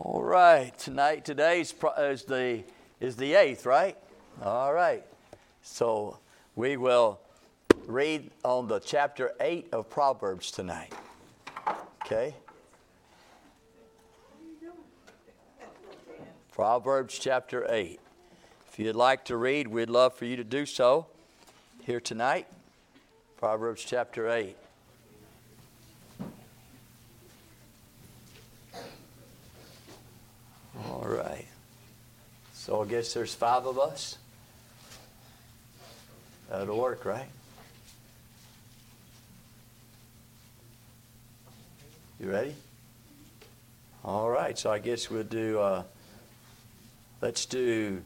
All right, tonight today's pro- is the is the eighth, right? All right. So we will read on the chapter eight of Proverbs tonight. Okay. Proverbs chapter eight. If you'd like to read, we'd love for you to do so here tonight. Proverbs chapter eight. All right. So I guess there's five of us. That'll work, right? You ready? All right. So I guess we'll do. Uh, let's do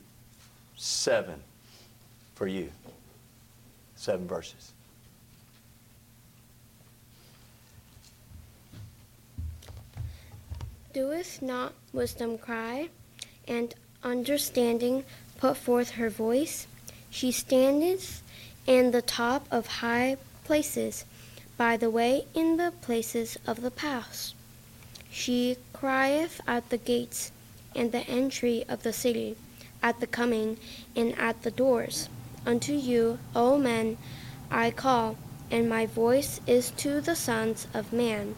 seven for you. Seven verses. Doeth not wisdom cry, and understanding put forth her voice? She standeth in the top of high places, by the way in the places of the paths. She crieth at the gates and the entry of the city, at the coming and at the doors. Unto you, O men, I call, and my voice is to the sons of man.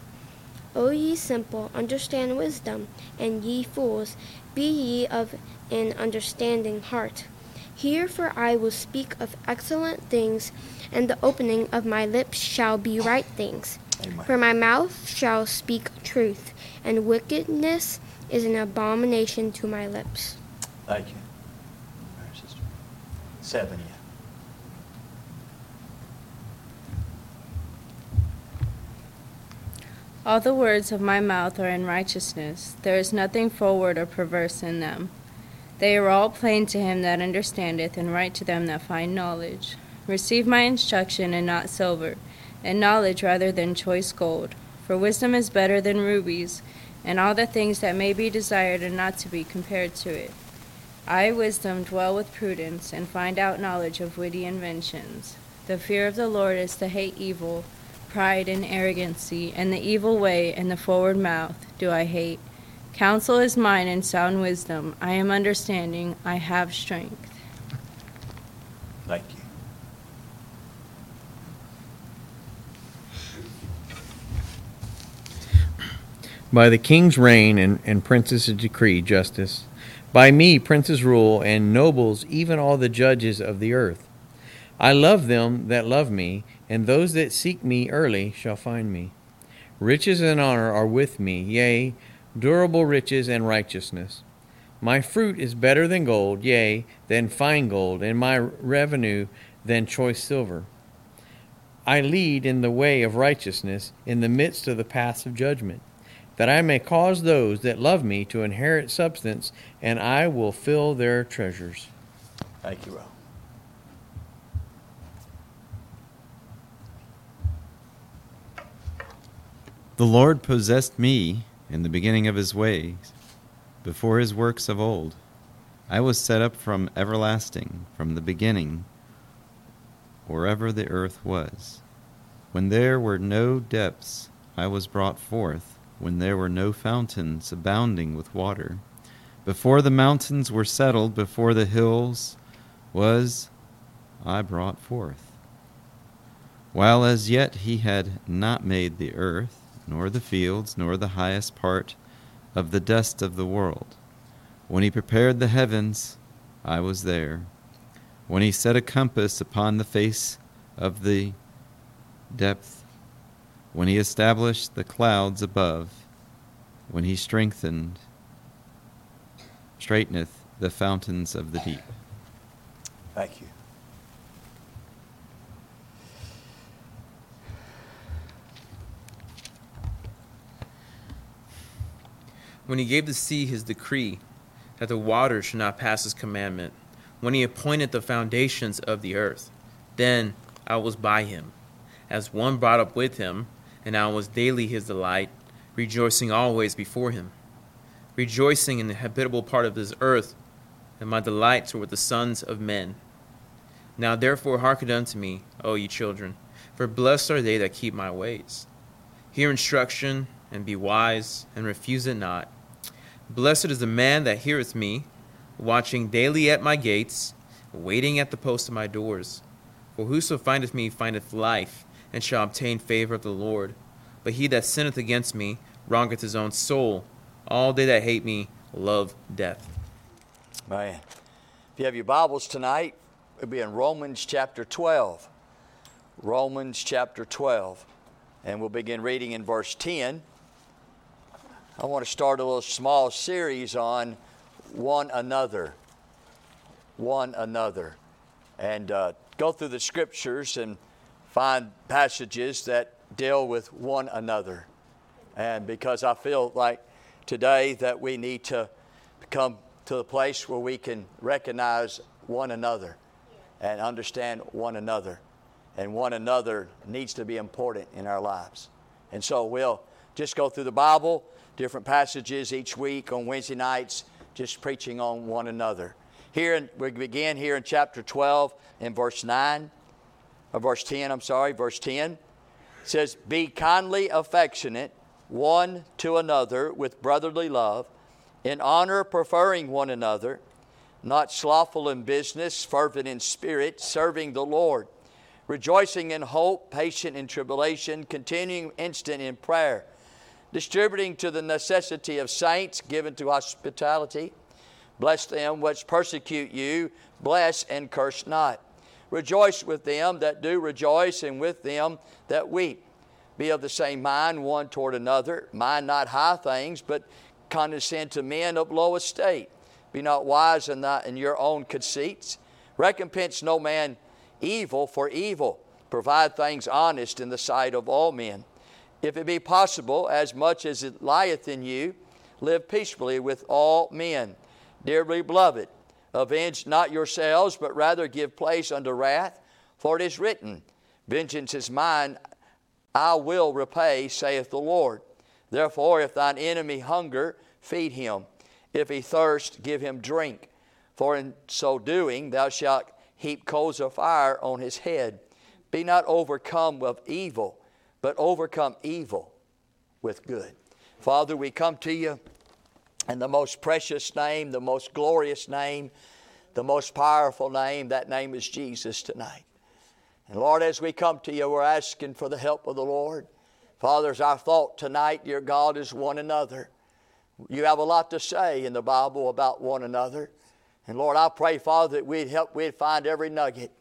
O ye simple, understand wisdom, and ye fools, be ye of an understanding heart. Hear, for I will speak of excellent things, and the opening of my lips shall be right things. Amen. For my mouth shall speak truth, and wickedness is an abomination to my lips. Thank you. 70. All the words of my mouth are in righteousness. There is nothing forward or perverse in them. They are all plain to him that understandeth, and right to them that find knowledge. Receive my instruction, and not silver, and knowledge rather than choice gold. For wisdom is better than rubies, and all the things that may be desired are not to be compared to it. I, wisdom, dwell with prudence, and find out knowledge of witty inventions. The fear of the Lord is to hate evil pride and arrogancy, and the evil way and the forward mouth do I hate. Counsel is mine and sound wisdom. I am understanding. I have strength. Thank you. By the king's reign and, and princes decree justice. By me princes rule, and nobles, even all the judges of the earth. I love them that love me, and those that seek me early shall find me. Riches and honor are with me, yea, durable riches and righteousness. My fruit is better than gold, yea, than fine gold, and my revenue than choice silver. I lead in the way of righteousness in the midst of the paths of judgment, that I may cause those that love me to inherit substance, and I will fill their treasures. Thank you, Ro. The Lord possessed me in the beginning of his ways, before his works of old. I was set up from everlasting, from the beginning, wherever the earth was. When there were no depths, I was brought forth, when there were no fountains abounding with water. Before the mountains were settled, before the hills was I brought forth. While as yet he had not made the earth, nor the fields, nor the highest part of the dust of the world. When he prepared the heavens, I was there. When he set a compass upon the face of the depth, when he established the clouds above, when he strengthened, straighteneth the fountains of the deep. Thank you. When he gave the sea his decree that the waters should not pass his commandment, when he appointed the foundations of the earth, then I was by him, as one brought up with him, and I was daily his delight, rejoicing always before him, rejoicing in the habitable part of this earth, and my delights were with the sons of men. Now therefore hearken unto me, O ye children, for blessed are they that keep my ways. Hear instruction, and be wise, and refuse it not Blessed is the man that heareth me, watching daily at my gates, waiting at the post of my doors. For whoso findeth me findeth life, and shall obtain favor of the Lord. But he that sinneth against me wrongeth his own soul. All they that hate me love death. Man. If you have your Bibles tonight, it'll be in Romans chapter 12. Romans chapter 12. And we'll begin reading in verse 10. I want to start a little small series on one another. One another. And uh, go through the scriptures and find passages that deal with one another. And because I feel like today that we need to come to the place where we can recognize one another and understand one another. And one another needs to be important in our lives. And so we'll just go through the Bible different passages each week on Wednesday nights, just preaching on one another. Here, in, we begin here in chapter 12 in verse 9, or verse 10, I'm sorry, verse 10. It says, Be kindly affectionate one to another with brotherly love, in honor preferring one another, not slothful in business, fervent in spirit, serving the Lord, rejoicing in hope, patient in tribulation, continuing instant in prayer distributing to the necessity of saints, given to hospitality. Bless them which persecute you, bless and curse not. Rejoice with them that do rejoice, and with them that weep. Be of the same mind one toward another. Mind not high things, but condescend to men of low estate. Be not wise in, thy, in your own conceits. Recompense no man evil for evil. Provide things honest in the sight of all men if it be possible, as much as it lieth in you, live peaceably with all men. Dearly beloved, avenge not yourselves, but rather give place unto wrath, for it is written, Vengeance is mine, I will repay, saith the Lord. Therefore, if thine enemy hunger, feed him. If he thirst, give him drink. For in so doing, thou shalt heap coals of fire on his head. Be not overcome of evil but overcome evil with good. Father, we come to you in the most precious name, the most glorious name, the most powerful name. That name is Jesus tonight. And Lord, as we come to you, we're asking for the help of the Lord. Father, as our thought tonight, dear God, is one another. You have a lot to say in the Bible about one another. And Lord, I pray, Father, that we'd help, we'd find every nugget.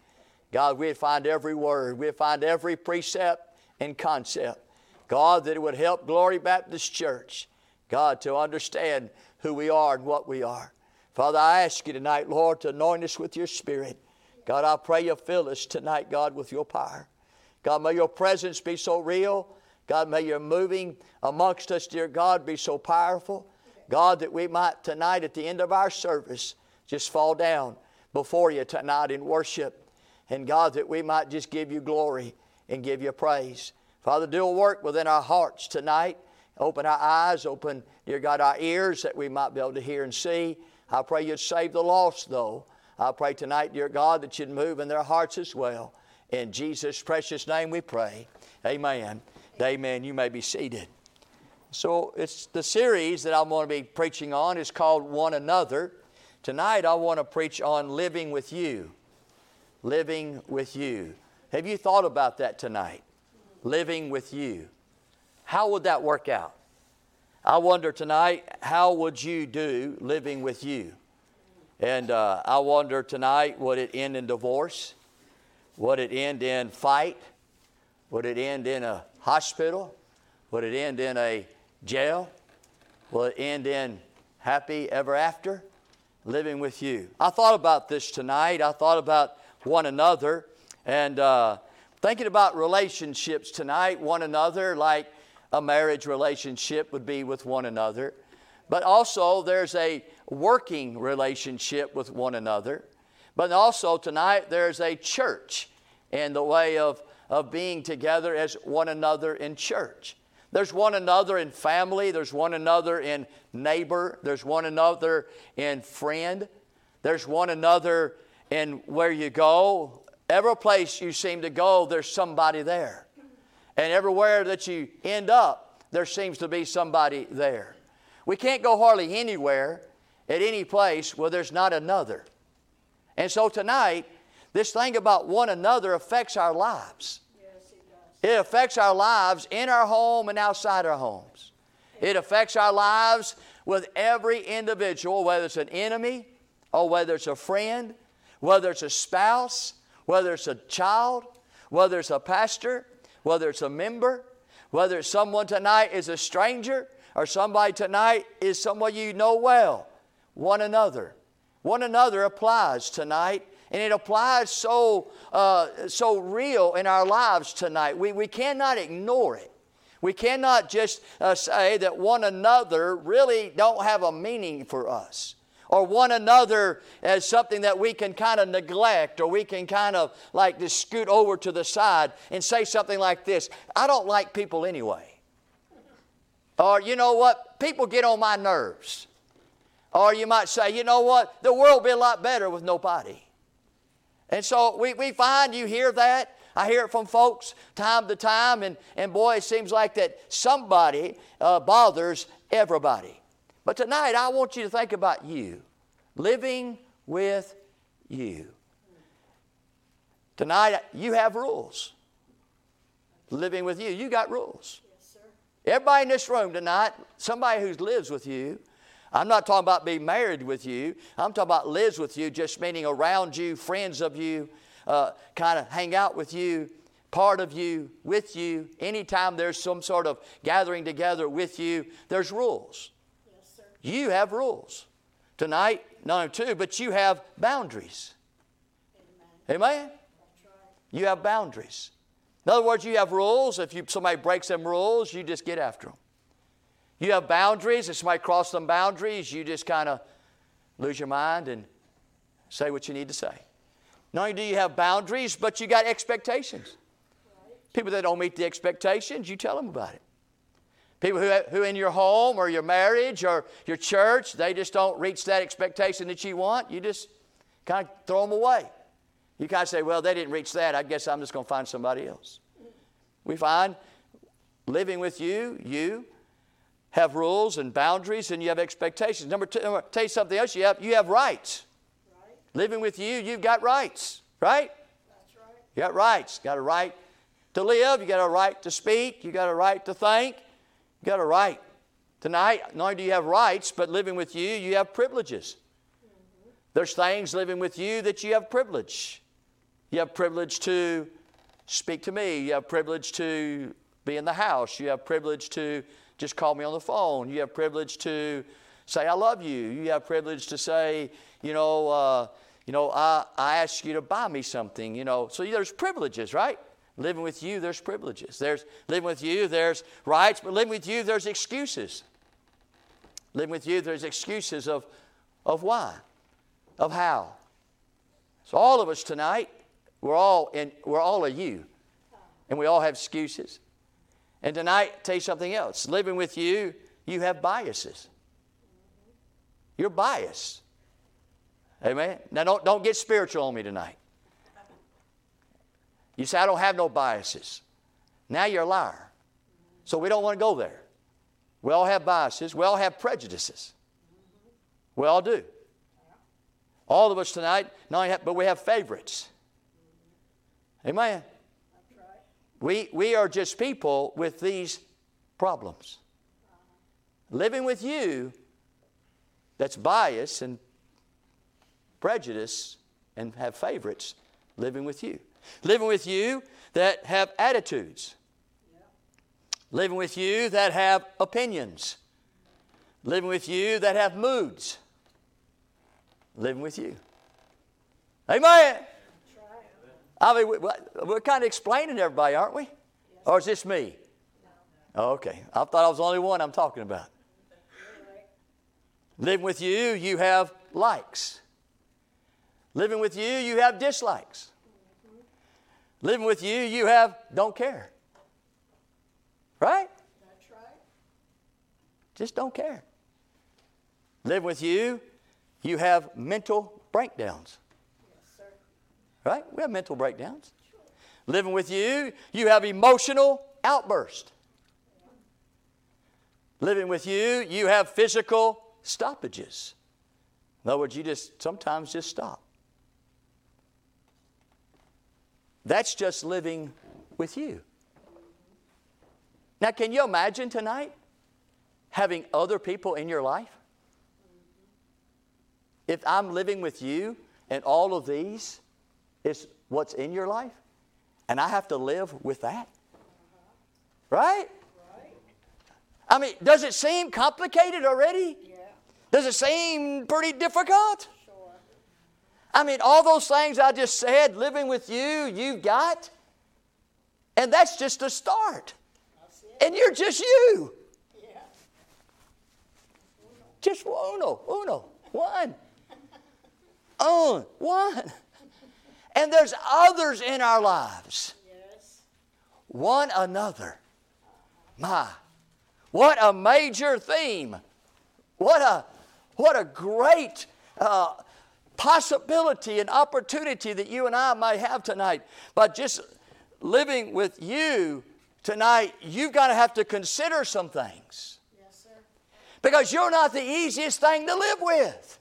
God, we'd find every word, we'd find every precept, and concept. God, that it would help Glory Baptist Church, God, to understand who we are and what we are. Father, I ask you tonight, Lord, to anoint us with your Spirit. God, I pray you fill us tonight, God, with your power. God, may your presence be so real. God, may your moving amongst us, dear God, be so powerful. God, that we might tonight at the end of our service just fall down before you tonight in worship. And God, that we might just give you glory and give you praise. Father, do a work within our hearts tonight. Open our eyes, open, dear God, our ears that we might be able to hear and see. I pray you'd save the lost, though. I pray tonight, dear God, that you'd move in their hearts as well. In Jesus' precious name we pray. Amen. Amen. You may be seated. So it's the series that I'm going to be preaching on is called One Another. Tonight I want to preach on living with you. Living with you. Have you thought about that tonight? Living with you. How would that work out? I wonder tonight, how would you do living with you? And uh, I wonder tonight, would it end in divorce? Would it end in fight? Would it end in a hospital? Would it end in a jail? Will it end in happy ever after? Living with you. I thought about this tonight. I thought about one another. And uh, thinking about relationships tonight, one another, like a marriage relationship would be with one another. But also, there's a working relationship with one another. But also, tonight, there's a church in the way of, of being together as one another in church. There's one another in family, there's one another in neighbor, there's one another in friend, there's one another in where you go, Every place you seem to go, there's somebody there. And everywhere that you end up, there seems to be somebody there. We can't go hardly anywhere at any place where there's not another. And so tonight, this thing about one another affects our lives. It affects our lives in our home and outside our homes. It affects our lives with every individual, whether it's an enemy or whether it's a friend, whether it's a spouse, whether it's a child, whether it's a pastor, whether it's a member, whether it's someone tonight is a stranger or somebody tonight is someone you know well. One another. One another applies tonight and it applies so, uh, so real in our lives tonight. We, we cannot ignore it. We cannot just uh, say that one another really don't have a meaning for us. Or one another as something that we can kind of neglect, or we can kind of like just scoot over to the side and say something like this I don't like people anyway. Or, you know what? People get on my nerves. Or you might say, you know what? The world would be a lot better with nobody. And so we, we find you hear that. I hear it from folks time to time, and, and boy, it seems like that somebody uh, bothers everybody. But tonight, I want you to think about you, living with you. Tonight, you have rules. Living with you, you got rules. Yes, Everybody in this room tonight, somebody who lives with you, I'm not talking about being married with you. I'm talking about lives with you, just meaning around you, friends of you, uh, kind of hang out with you, part of you, with you. Anytime there's some sort of gathering together with you, there's rules. You have rules. Tonight, not only two, but you have boundaries. Amen? Amen? You have boundaries. In other words, you have rules. If you, somebody breaks them rules, you just get after them. You have boundaries. If somebody crosses some boundaries, you just kind of lose your mind and say what you need to say. Not only do you have boundaries, but you got expectations. People that don't meet the expectations, you tell them about it. People who, who in your home or your marriage or your church, they just don't reach that expectation that you want, you just kind of throw them away. You kind of say, well, they didn't reach that. I guess I'm just going to find somebody else. We find living with you, you have rules and boundaries and you have expectations. Number two, I'll tell you something else, you have, you have rights. Right. Living with you, you've got rights, right? That's right. You got rights. You got a right to live, you got a right to speak, you got a right to think, you got a right. Tonight, not only do you have rights, but living with you, you have privileges. There's things living with you that you have privilege. You have privilege to speak to me. You have privilege to be in the house. You have privilege to just call me on the phone. You have privilege to say, I love you. You have privilege to say, you know, uh, you know, I, I ask you to buy me something, you know. So there's privileges, right? Living with you, there's privileges. There's living with you, there's rights, but living with you, there's excuses. Living with you, there's excuses of, of why, of how. So all of us tonight, we're all in, we're all a you, and we all have excuses. And tonight, tell you something else. Living with you, you have biases. You're biased. Amen. Now don't, don't get spiritual on me tonight. You say, I don't have no biases. Now you're a liar. So we don't want to go there. We all have biases. We all have prejudices. We all do. All of us tonight, not only have, but we have favorites. Amen. We, we are just people with these problems. Living with you that's bias and prejudice and have favorites, living with you. Living with you that have attitudes. Living with you that have opinions. Living with you that have moods. Living with you. Amen. I mean, we're kind of explaining to everybody, aren't we? Or is this me? Okay. I thought I was the only one I'm talking about. Living with you, you have likes. Living with you, you have dislikes. Living with you, you have don't care. Right? That's right. Just don't care. Living with you, you have mental breakdowns. Right? We have mental breakdowns. Living with you, you have emotional outbursts. Living with you, you have physical stoppages. In other words, you just sometimes just stop. That's just living with you. Now, can you imagine tonight having other people in your life? If I'm living with you and all of these is what's in your life, and I have to live with that, right? I mean, does it seem complicated already? Does it seem pretty difficult? I mean, all those things I just said, living with you, you've got. And that's just a start. And you're just you. Just uno, uno, one. On, one. And there's others in our lives. One another. My, what a major theme. What a, what a great uh, possibility and opportunity that you and I may have tonight. But just living with you tonight, you've got to have to consider some things. Yes, sir. Because you're not the easiest thing to live with.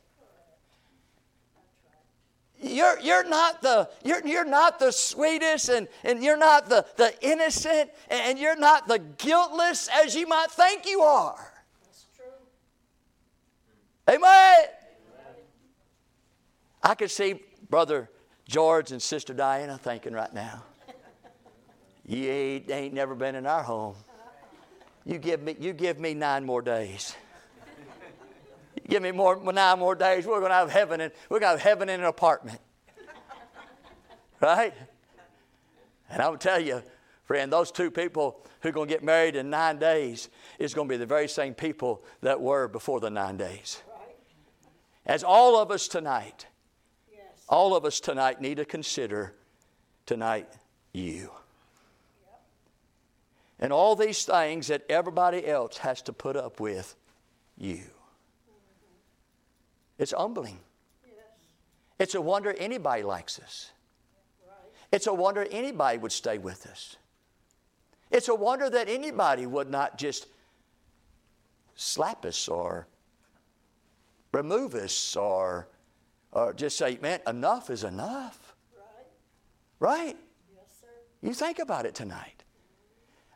You're, you're, not the, you're, you're not the sweetest and, and you're not the, the innocent and you're not the guiltless as you might think you are. That's true. Amen. I could see Brother George and Sister Diana thinking right now, you ain't, ain't never been in our home. You give me, you give me nine more days. You give me more, nine more days. We're going to have heaven, and we're going to have heaven in an apartment, right? And I will tell you, friend, those two people who are going to get married in nine days is going to be the very same people that were before the nine days. As all of us tonight all of us tonight need to consider tonight you. And all these things that everybody else has to put up with, you. It's humbling. It's a wonder anybody likes us. It's a wonder anybody would stay with us. It's a wonder that anybody would not just slap us or remove us or or just say, man, enough is enough. Right? Right? Yes, sir. You think about it tonight.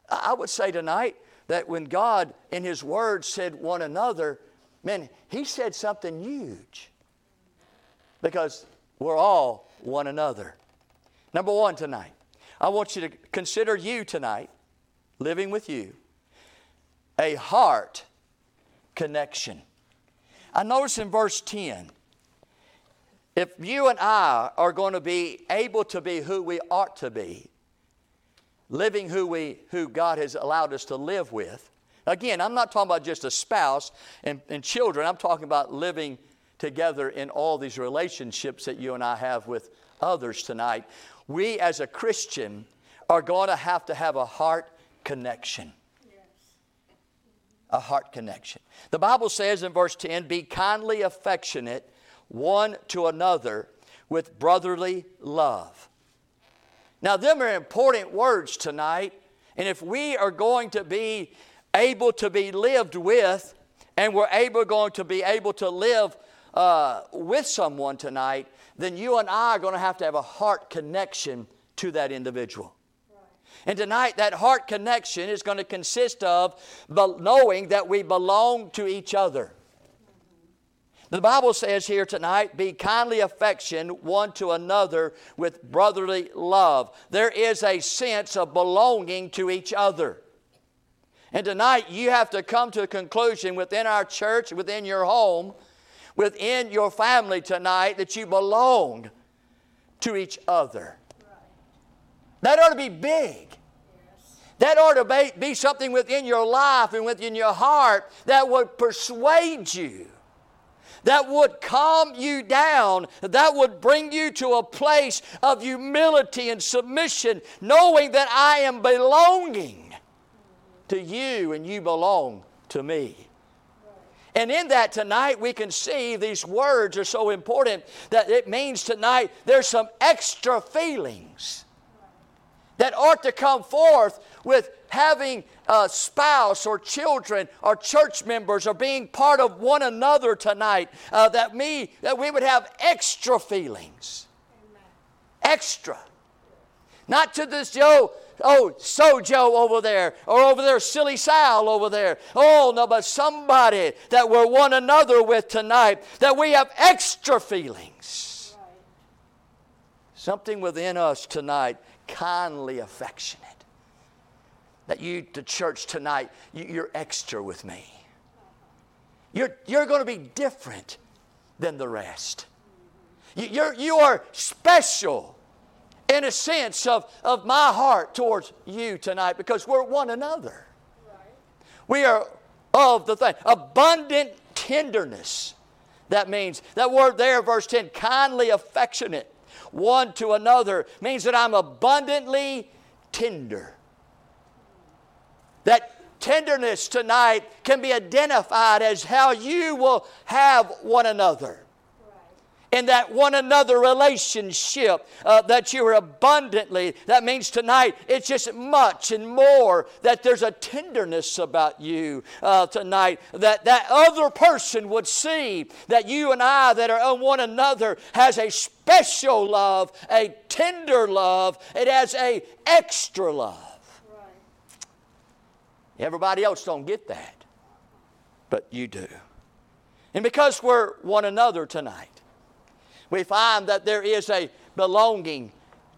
I would say tonight that when God in His Word said one another, man, He said something huge. Because we're all one another. Number one tonight, I want you to consider you tonight, living with you, a heart connection. I notice in verse 10, if you and I are going to be able to be who we ought to be, living who, we, who God has allowed us to live with, again, I'm not talking about just a spouse and, and children, I'm talking about living together in all these relationships that you and I have with others tonight. We as a Christian are going to have to have a heart connection. A heart connection. The Bible says in verse 10 be kindly affectionate one to another with brotherly love. Now, them are important words tonight, and if we are going to be able to be lived with, and we're able going to be able to live uh, with someone tonight, then you and I are going to have to have a heart connection to that individual. And tonight, that heart connection is going to consist of knowing that we belong to each other. The Bible says here tonight, be kindly affection one to another with brotherly love. There is a sense of belonging to each other. And tonight, you have to come to a conclusion within our church, within your home, within your family tonight, that you belong to each other. That ought to be big. That ought to be something within your life and within your heart that would persuade you that would calm you down, that would bring you to a place of humility and submission, knowing that I am belonging to you and you belong to me. And in that tonight, we can see these words are so important that it means tonight there's some extra feelings that ought to come forth with having a spouse or children or church members or being part of one another tonight, uh, that me that we would have extra feelings, extra, not to this Joe. Oh, so Joe over there, or over there, silly Sal over there. Oh, no, but somebody that we're one another with tonight, that we have extra feelings. Something within us tonight, kindly affectionate that you to church tonight, you're extra with me. You're, you're going to be different than the rest. You're, you are special in a sense of, of my heart towards you tonight because we're one another. We are of the thing. Abundant tenderness. That means, that word there, verse 10, kindly affectionate one to another, means that I'm abundantly tender. That tenderness tonight can be identified as how you will have one another. In that one another relationship uh, that you are abundantly, that means tonight it's just much and more that there's a tenderness about you uh, tonight that that other person would see that you and I that are on one another has a special love, a tender love, it has a extra love. Everybody else don't get that, but you do. And because we're one another tonight, we find that there is a belonging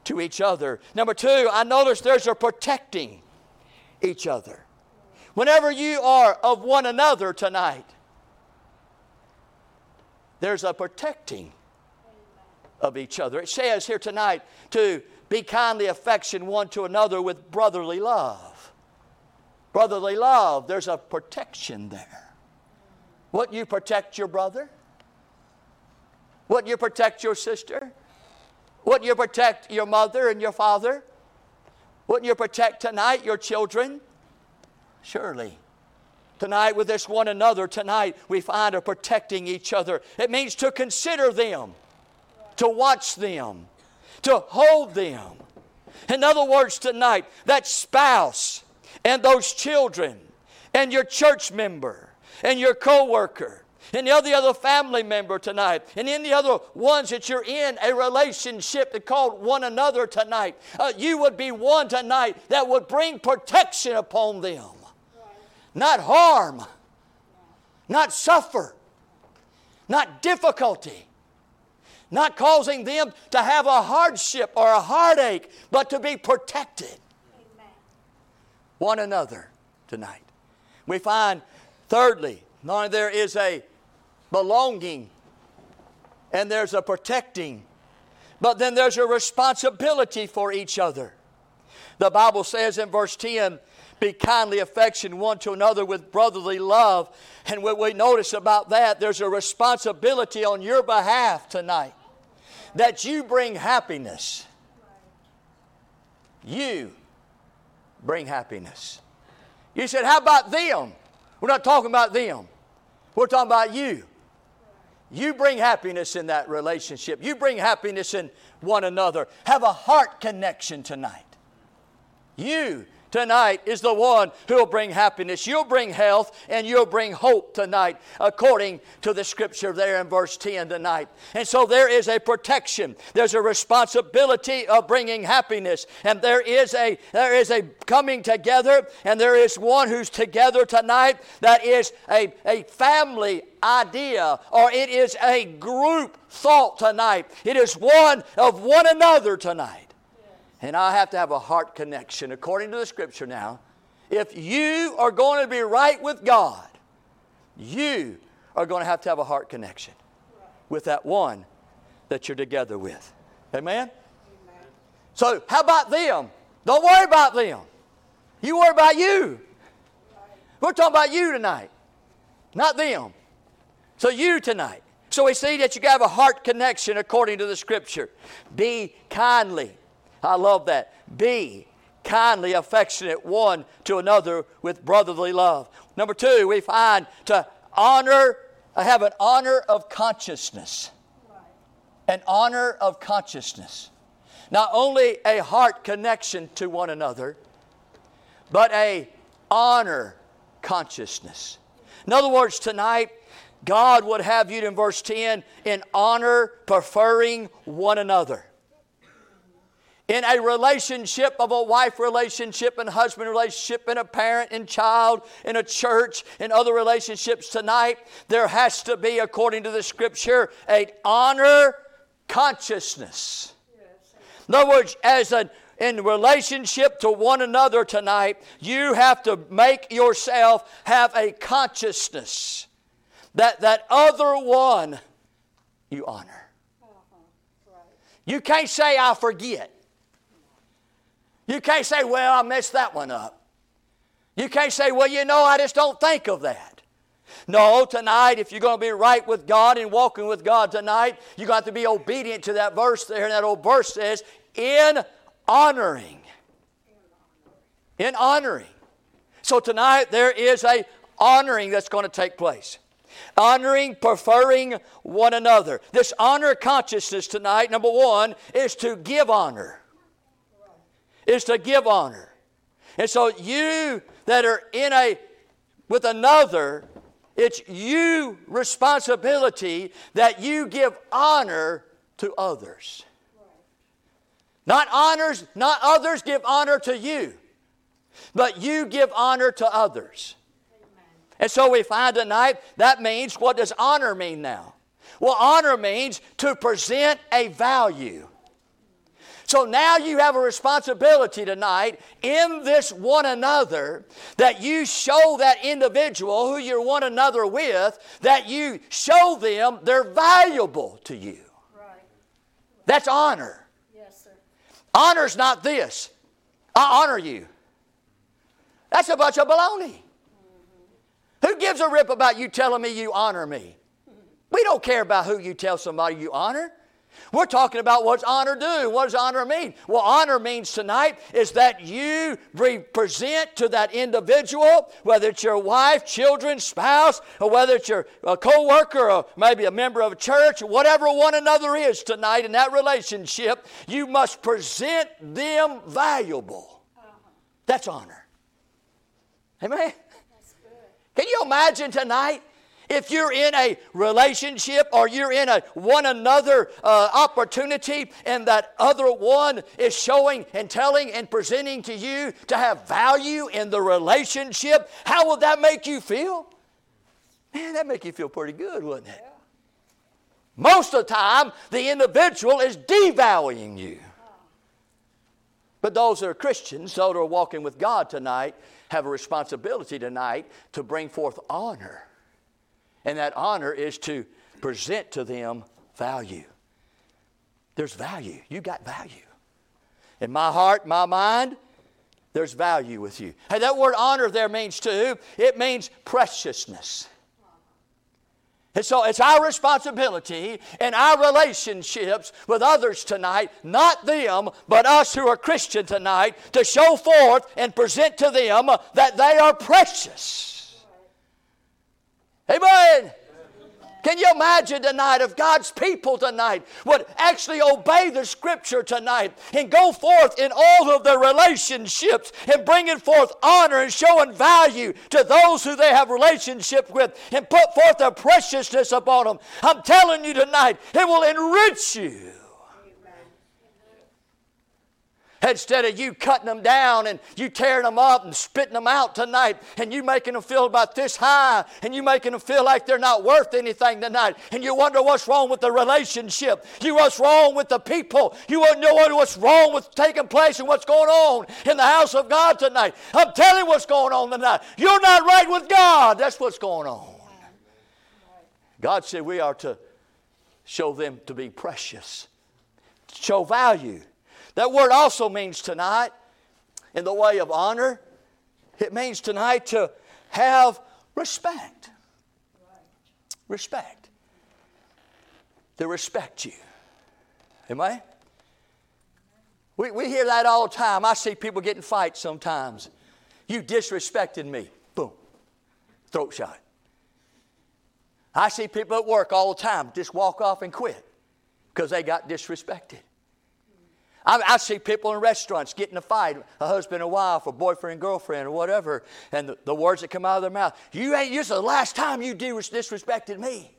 to each other. Number two, I notice there's a protecting each other. Whenever you are of one another tonight, there's a protecting of each other. It says here tonight to be kindly affection one to another with brotherly love brotherly love, there's a protection there. Wouldn't you protect your brother? Wouldn't you protect your sister? Wouldn't you protect your mother and your father? Wouldn't you protect tonight your children? Surely. Tonight, with this one another, tonight we find a protecting each other. It means to consider them, to watch them, to hold them. In other words, tonight, that spouse, and those children and your church member and your coworker and the other, other family member tonight, and any other ones that you're in a relationship that called one another tonight, uh, you would be one tonight that would bring protection upon them, not harm, not suffer, not difficulty, not causing them to have a hardship or a heartache, but to be protected one another tonight. We find, thirdly, there is a belonging and there's a protecting, but then there's a responsibility for each other. The Bible says in verse 10, be kindly affection one to another with brotherly love. And what we notice about that, there's a responsibility on your behalf tonight that you bring happiness. You bring happiness. You said, How about them? We're not talking about them, we're talking about you. You bring happiness in that relationship. You bring happiness in one another. Have a heart connection tonight. You tonight is the one who will bring happiness. You'll bring health and you'll bring hope tonight, according to the scripture there in verse 10 tonight. And so there is a protection. There's a responsibility of bringing happiness. And there is a there is a coming together, and there is one who's together tonight that is a, a family idea or it is a group thought tonight. It is one of one another tonight. And I have to have a heart connection according to the scripture now. If you are going to be right with God, you are going to have to have a heart connection with that one that you're together with. Amen? Amen? So, how about them? Don't worry about them. You worry about you. We're talking about you tonight, not them. So, you tonight. So, we see that you have a heart connection according to the scripture. Be kindly I love that. Be kindly affectionate one to another with brotherly love. Number two, we find to honor, uh, have an honor of consciousness. An honor of consciousness. Not only a heart connection to one another, but a honor consciousness. In other words, tonight, God would have you in verse 10 in honor, preferring one another. In a relationship of a wife relationship and husband relationship and a parent and child in a church and other relationships tonight, there has to be, according to the scripture, a honor consciousness. In other words, as an in relationship to one another tonight, you have to make yourself have a consciousness that that other one you honor. Uh-huh. You can't say, I forget. You can't say, well, I messed that one up. You can't say, well, you know, I just don't think of that. No, tonight, if you're going to be right with God and walking with God tonight, you got to be obedient to that verse there. And that old verse says, in honoring. In honoring. So tonight there is a honoring that's going to take place. Honoring, preferring one another. This honor consciousness tonight, number one, is to give honor. Is to give honor. And so you that are in a with another, it's you responsibility that you give honor to others. Not honors, not others give honor to you, but you give honor to others. And so we find tonight that means what does honor mean now? Well, honor means to present a value. So now you have a responsibility tonight in this one another that you show that individual who you're one another with, that you show them they're valuable to you. Right. That's honor. Yes, sir. Honor's not this. I honor you. That's a bunch of baloney. Mm-hmm. Who gives a rip about you telling me you honor me? We don't care about who you tell somebody you honor. We're talking about what's honor do. What does honor mean? Well, honor means tonight is that you represent to that individual, whether it's your wife, children, spouse, or whether it's your co-worker or maybe a member of a church, whatever one another is tonight in that relationship, you must present them valuable. That's honor. Amen? Can you imagine tonight if you're in a relationship or you're in a one another uh, opportunity and that other one is showing and telling and presenting to you to have value in the relationship, how will that make you feel? Man, that make you feel pretty good, wouldn't it? Most of the time, the individual is devaluing you. But those that are Christians, those that are walking with God tonight, have a responsibility tonight to bring forth honor and that honor is to present to them value. There's value. You got value. In my heart, my mind, there's value with you. Hey, that word honor there means too, it means preciousness. And so it's our responsibility in our relationships with others tonight, not them, but us who are Christian tonight, to show forth and present to them that they are precious. Amen. Can you imagine tonight if God's people tonight would actually obey the scripture tonight and go forth in all of their relationships and bringing forth honor and showing value to those who they have relationship with and put forth their preciousness upon them? I'm telling you tonight, it will enrich you. Instead of you cutting them down and you tearing them up and spitting them out tonight and you making them feel about this high and you making them feel like they're not worth anything tonight and you wonder what's wrong with the relationship. You what's wrong with the people. You want to know what's wrong with taking place and what's going on in the house of God tonight. I'm telling you what's going on tonight. You're not right with God. That's what's going on. God said we are to show them to be precious, show value. That word also means tonight, in the way of honor, it means tonight to have respect. Respect. To respect you. Am We, we hear that all the time. I see people getting fights sometimes. You disrespected me. Boom. Throat shot. I see people at work all the time just walk off and quit because they got disrespected. I, I, see people in restaurants getting a fight, a husband and wife, or boyfriend and girlfriend, or whatever, and the, the words that come out of their mouth, you ain't, this is the last time you disrespected me.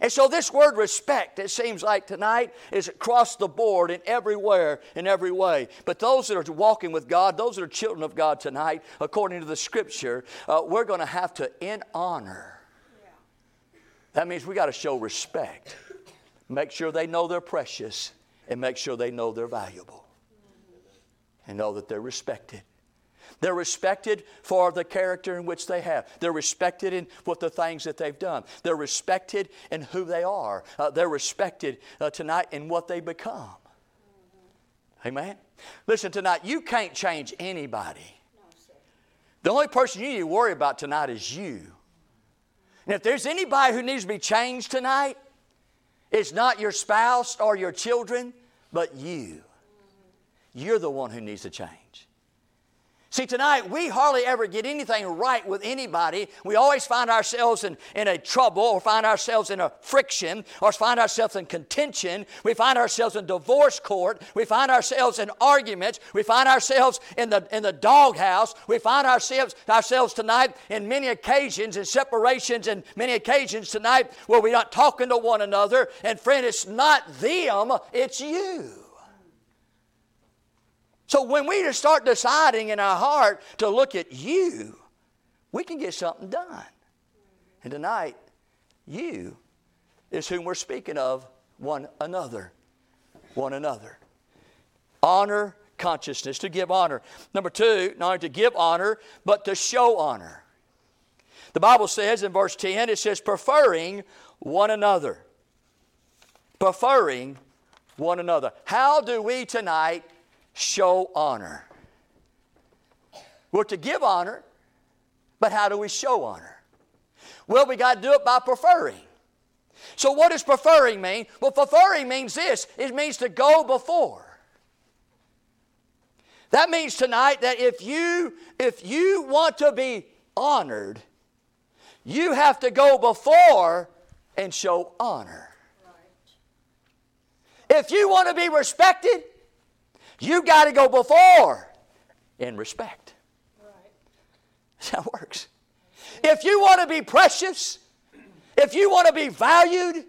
And so, this word respect, it seems like tonight, is across the board in everywhere, in every way. But those that are walking with God, those that are children of God tonight, according to the scripture, uh, we're going to have to, in honor, that means we got to show respect. Make sure they know they're precious and make sure they know they're valuable and know that they're respected. They're respected for the character in which they have. They're respected in what the things that they've done. They're respected in who they are. Uh, they're respected uh, tonight in what they become. Amen? Listen, tonight, you can't change anybody. The only person you need to worry about tonight is you. And if there's anybody who needs to be changed tonight, it's not your spouse or your children, but you. You're the one who needs to change. See, tonight we hardly ever get anything right with anybody. We always find ourselves in, in a trouble or find ourselves in a friction or find ourselves in contention. We find ourselves in divorce court. We find ourselves in arguments. We find ourselves in the, in the doghouse. We find ourselves, ourselves tonight in many occasions in separations and many occasions tonight where we're not talking to one another. And friend, it's not them, it's you. So when we just start deciding in our heart to look at you, we can get something done. And tonight, you is whom we're speaking of one another. One another. Honor consciousness, to give honor. Number two, not only to give honor, but to show honor. The Bible says in verse 10, it says, preferring one another. Preferring one another. How do we tonight show honor. We're to give honor, but how do we show honor? Well, we got to do it by preferring. So, what does preferring mean? Well, preferring means this it means to go before. That means tonight that if you if you want to be honored, you have to go before and show honor. Right. If you want to be respected, you got to go before in respect. Right. That's how it works. If you want to be precious, if you want to be valued,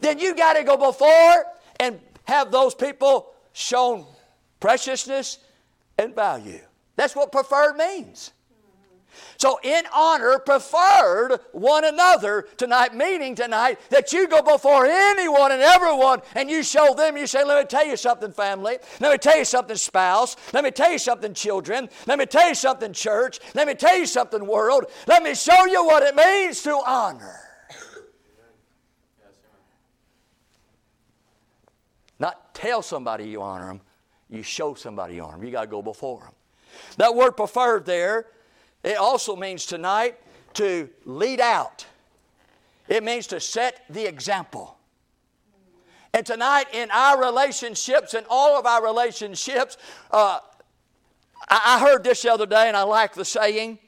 then you got to go before and have those people shown preciousness and value. That's what preferred means. So, in honor, preferred one another tonight, meaning tonight that you go before anyone and everyone and you show them, you say, Let me tell you something, family. Let me tell you something, spouse. Let me tell you something, children. Let me tell you something, church. Let me tell you something, world. Let me show you what it means to honor. Not tell somebody you honor them, you show somebody you honor them. You got to go before them. That word preferred there it also means tonight to lead out, it means to set the example. And tonight, in our relationships and all of our relationships, uh, I, I, heard this the other day and I like the saying.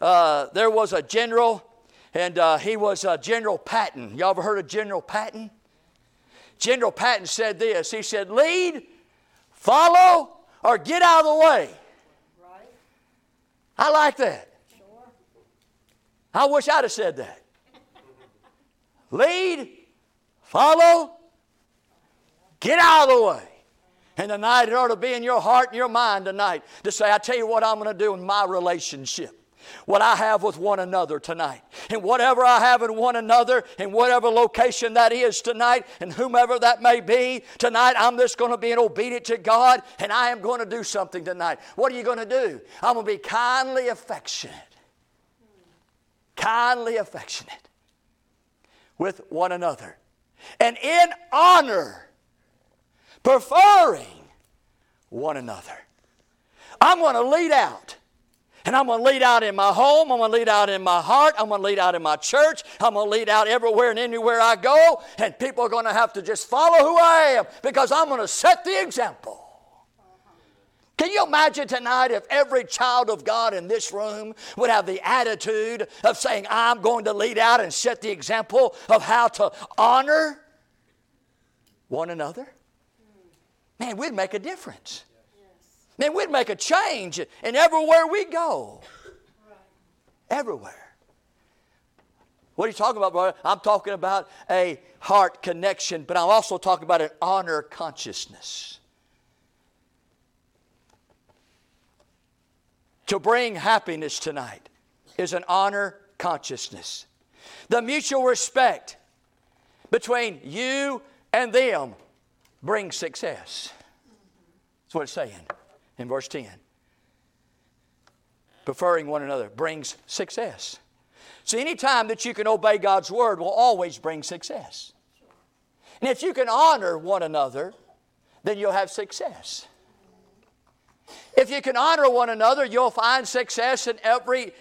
Uh, there was a general, and uh, he was General Patton. Y'all ever heard of General Patton? General Patton said this He said, Lead, follow, or get out of the way. I like that. I wish I'd have said that. Lead, follow, get out of the way. And tonight it ought to be in your heart and your mind tonight to say, I tell you what I'm going to do in my relationship what I have with one another tonight. And whatever I have in one another, in whatever location that is tonight, and whomever that may be, tonight I'm just going to be obedient to God and I am going to do something tonight. What are you going to do? I'm going to be kindly affectionate. Kindly affectionate with one another. And in honor, preferring one another. I'm going to lead out and I'm going to lead out in my home. I'm going to lead out in my heart. I'm going to lead out in my church. I'm going to lead out everywhere and anywhere I go. And people are going to have to just follow who I am because I'm going to set the example. Can you imagine tonight if every child of God in this room would have the attitude of saying, I'm going to lead out and set the example of how to honor one another? man, we'd make a difference. Man, we'd make a change in everywhere we go. Everywhere. What are you talking about, brother? I'm talking about a heart connection, but I'm also talking about an honor consciousness. To bring happiness tonight is an honor consciousness. The mutual respect between you and them brings success. That's what it's saying in verse 10. Preferring one another brings success. So, any time that you can obey God's word will always bring success. And if you can honor one another, then you'll have success. If you can honor one another, you'll find success in every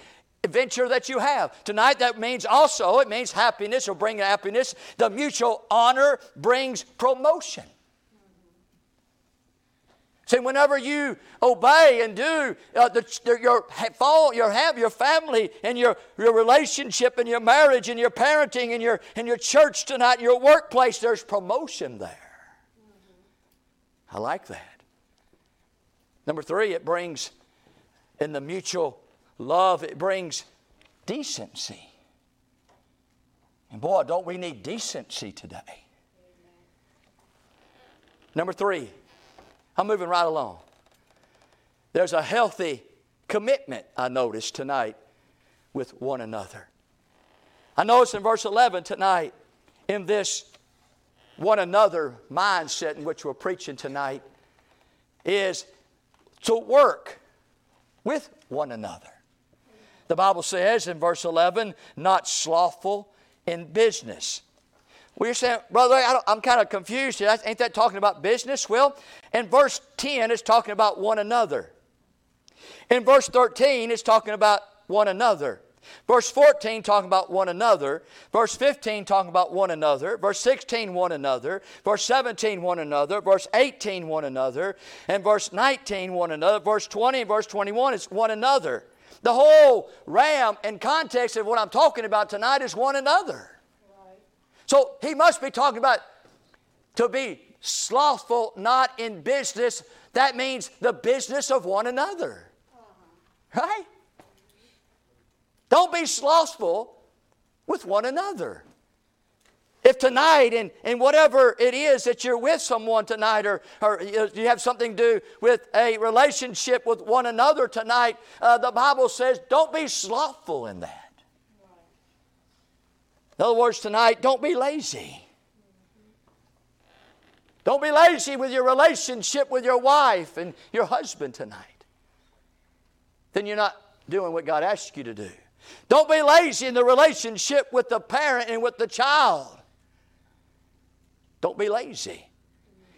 venture that you have. Tonight, that means also, it means happiness or bring happiness. The mutual honor brings promotion. See, whenever you obey and do uh, the, your fall, your have your family and your, your relationship and your marriage and your parenting and your and your church tonight, your workplace, there's promotion there. I like that. Number three, it brings in the mutual love, it brings decency. And boy, don't we need decency today. Number three, I'm moving right along. There's a healthy commitment, I noticed tonight, with one another. I noticed in verse 11 tonight, in this one another mindset in which we're preaching tonight, is to work with one another. The Bible says in verse 11, not slothful in business. Well, you're saying, brother, I am kind of confused here. Ain't that talking about business? Well, in verse 10, it's talking about one another. In verse 13, it's talking about one another. Verse 14 talking about one another. Verse 15 talking about one another. Verse 16 one another. Verse 17 one another. Verse 18 one another. And verse 19 one another. Verse 20 and verse 21 is one another. The whole ram and context of what I'm talking about tonight is one another. So he must be talking about to be slothful, not in business. That means the business of one another. Right? Don't be slothful with one another. If tonight and, and whatever it is that you're with someone tonight or, or you have something to do with a relationship with one another tonight, uh, the Bible says don't be slothful in that. In other words, tonight, don't be lazy. Don't be lazy with your relationship with your wife and your husband tonight. Then you're not doing what God asks you to do. Don't be lazy in the relationship with the parent and with the child. Don't be lazy.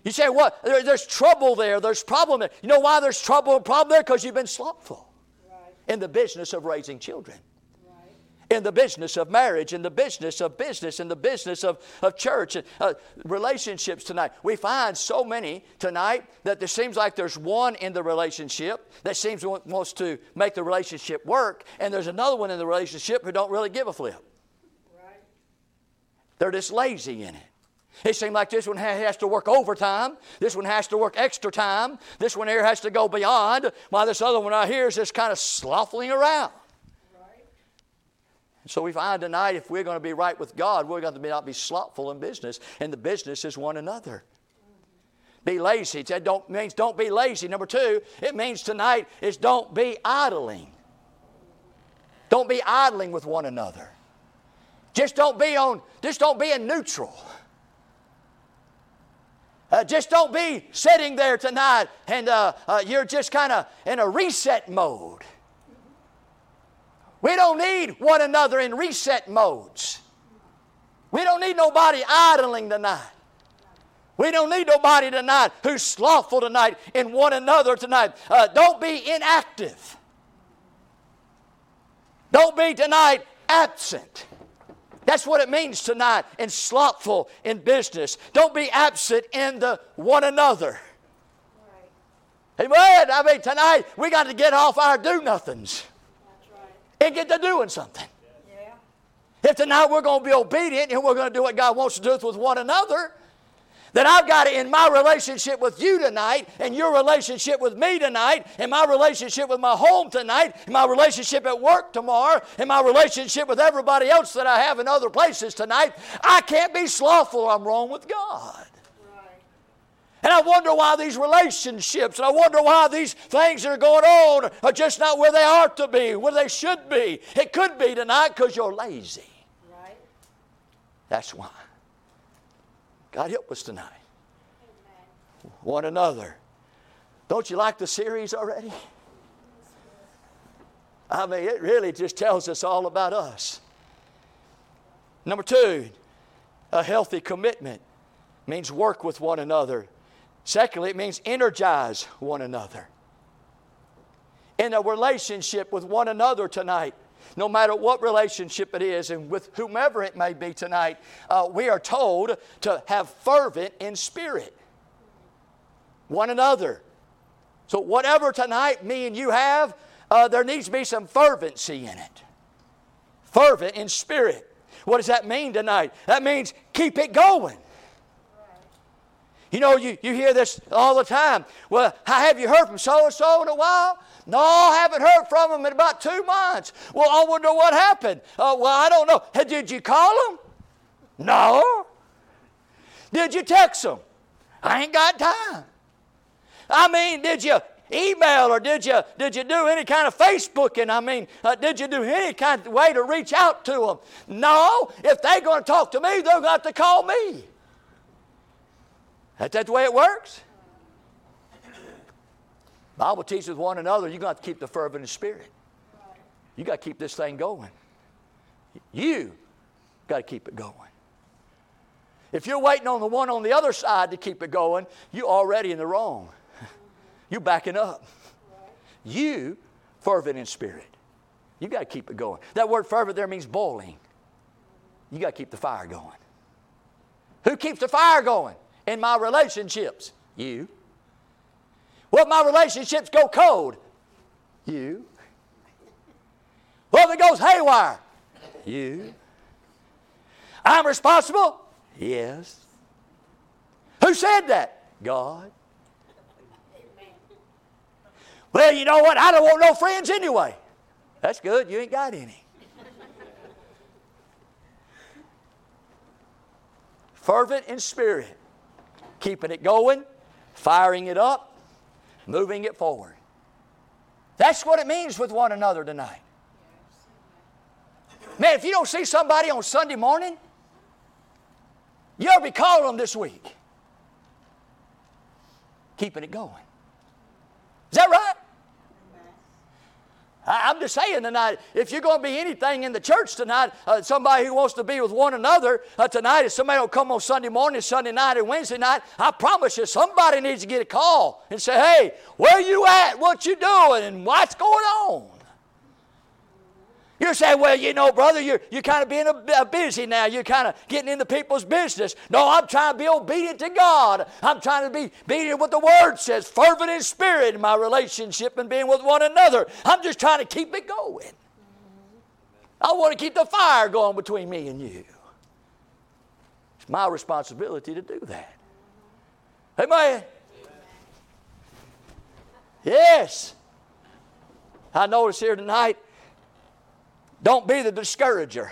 You say, what? There, there's trouble there. There's problem there. You know why there's trouble and problem there? Because you've been slothful right. in the business of raising children in the business of marriage, in the business of business, in the business of, of church, and uh, relationships tonight. We find so many tonight that there seems like there's one in the relationship that seems to wants to make the relationship work, and there's another one in the relationship who don't really give a flip. Right. They're just lazy in it. It seems like this one has to work overtime. This one has to work extra time. This one here has to go beyond. While this other one out here is just kind of slothing around. So we find tonight if we're going to be right with God, we're going to not be slothful in business, and the business is one another. Be lazy. It don't, means don't be lazy. Number two, it means tonight is don't be idling. Don't be idling with one another. Just don't be on, just don't be in neutral. Uh, just don't be sitting there tonight and uh, uh, you're just kind of in a reset mode. We don't need one another in reset modes. We don't need nobody idling tonight. We don't need nobody tonight who's slothful tonight in one another tonight. Uh, don't be inactive. Don't be tonight absent. That's what it means tonight and slothful in business. Don't be absent in the one another. Right. Amen. I mean, tonight we got to get off our do nothings and get to doing something. If tonight we're going to be obedient and we're going to do what God wants to do with one another, That I've got to, in my relationship with you tonight, and your relationship with me tonight, and my relationship with my home tonight, and my relationship at work tomorrow, and my relationship with everybody else that I have in other places tonight, I can't be slothful. I'm wrong with God. And I wonder why these relationships, and I wonder why these things that are going on are just not where they are to be, where they should be. It could be tonight because you're lazy. Right. That's why. God help us tonight. Amen. One another. Don't you like the series already? I mean, it really just tells us all about us. Number two, a healthy commitment means work with one another Secondly, it means energize one another. In a relationship with one another tonight, no matter what relationship it is, and with whomever it may be tonight, uh, we are told to have fervent in spirit. One another. So, whatever tonight me and you have, uh, there needs to be some fervency in it. Fervent in spirit. What does that mean tonight? That means keep it going. You know, you, you hear this all the time. Well, have you heard from so and so in a while? No, I haven't heard from them in about two months. Well, I wonder what happened. Uh, well, I don't know. Hey, did you call them? No. Did you text them? I ain't got time. I mean, did you email or did you did you do any kind of Facebooking? I mean, uh, did you do any kind of way to reach out to them? No. If they're going to talk to me, they're going to call me. That's that the way it works? Bible teaches one another, you got to keep the fervent in spirit. You got to keep this thing going. You got to keep it going. If you're waiting on the one on the other side to keep it going, you're already in the wrong. You're backing up. You fervent in spirit. You got to keep it going. That word fervent there means boiling. You got to keep the fire going. Who keeps the fire going? In my relationships? You. Will my relationships go cold? You. Well, if it goes haywire? You. I'm responsible? Yes. Who said that? God. Well, you know what? I don't want no friends anyway. That's good. You ain't got any. Fervent in spirit keeping it going, firing it up, moving it forward. That's what it means with one another tonight. Man, if you don't see somebody on Sunday morning, you'll be calling them this week. Keeping it going. Is that right? I'm just saying tonight, if you're going to be anything in the church tonight, uh, somebody who wants to be with one another uh, tonight, if somebody will come on Sunday morning, Sunday night, and Wednesday night, I promise you, somebody needs to get a call and say, hey, where you at? What you doing? And what's going on? You're saying, well, you know, brother, you're, you're kind of being a, a busy now. You're kind of getting into people's business. No, I'm trying to be obedient to God. I'm trying to be obedient what the Word says, fervent in spirit in my relationship and being with one another. I'm just trying to keep it going. I want to keep the fire going between me and you. It's my responsibility to do that. Amen. Yes. I notice here tonight don't be the discourager.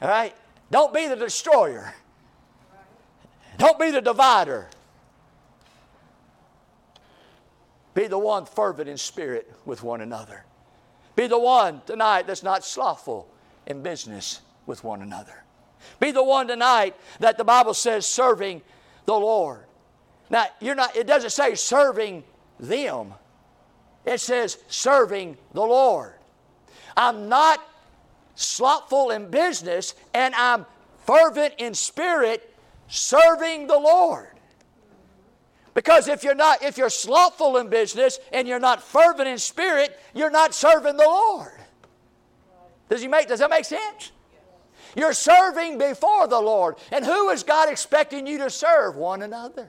All right? Don't be the destroyer. Don't be the divider. Be the one fervent in spirit with one another. Be the one tonight that's not slothful in business with one another. Be the one tonight that the Bible says serving the Lord. Now, you're not, it doesn't say serving them, it says serving the Lord. I'm not slothful in business, and I'm fervent in spirit serving the Lord. Because if you're not, if you're slothful in business and you're not fervent in spirit, you're not serving the Lord. Does, he make, does that make sense? You're serving before the Lord. And who is God expecting you to serve? One another.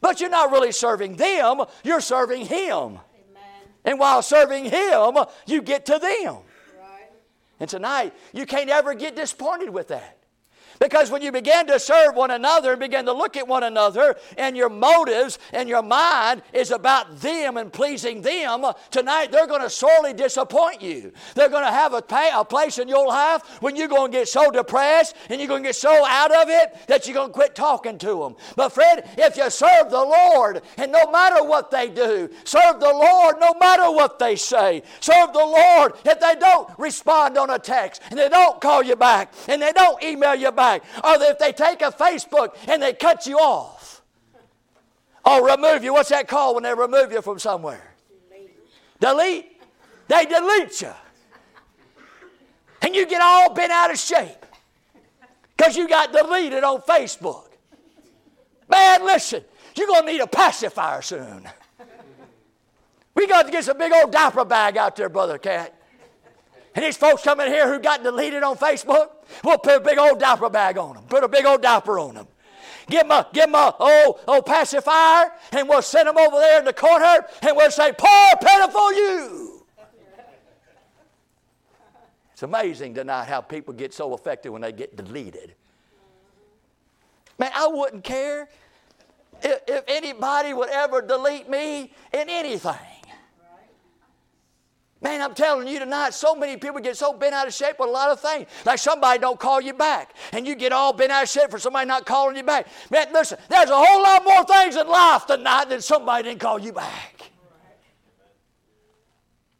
But you're not really serving them, you're serving Him. And while serving Him, you get to them. Right. And tonight, you can't ever get disappointed with that. Because when you begin to serve one another and begin to look at one another, and your motives and your mind is about them and pleasing them, tonight they're going to sorely disappoint you. They're going to have a, pay, a place in your life when you're going to get so depressed and you're going to get so out of it that you're going to quit talking to them. But, Fred, if you serve the Lord, and no matter what they do, serve the Lord no matter what they say, serve the Lord if they don't respond on a text and they don't call you back and they don't email you back back. Or oh, if they take a Facebook and they cut you off. Or remove you. What's that called when they remove you from somewhere? Delete. They delete you. And you get all bent out of shape because you got deleted on Facebook. Man, listen, you're going to need a pacifier soon. We got to get some big old diaper bag out there, Brother Cat. And these folks come in here who got deleted on Facebook, we'll put a big old diaper bag on them, put a big old diaper on them. Give them a, give them a old, old pacifier, and we'll send them over there in the corner, and we'll say, Poor, pitiful you. It's amazing tonight how people get so affected when they get deleted. Man, I wouldn't care if, if anybody would ever delete me in anything. Man, I'm telling you tonight, so many people get so bent out of shape with a lot of things. Like somebody don't call you back, and you get all bent out of shape for somebody not calling you back. Man, listen, there's a whole lot more things in life tonight than somebody didn't call you back.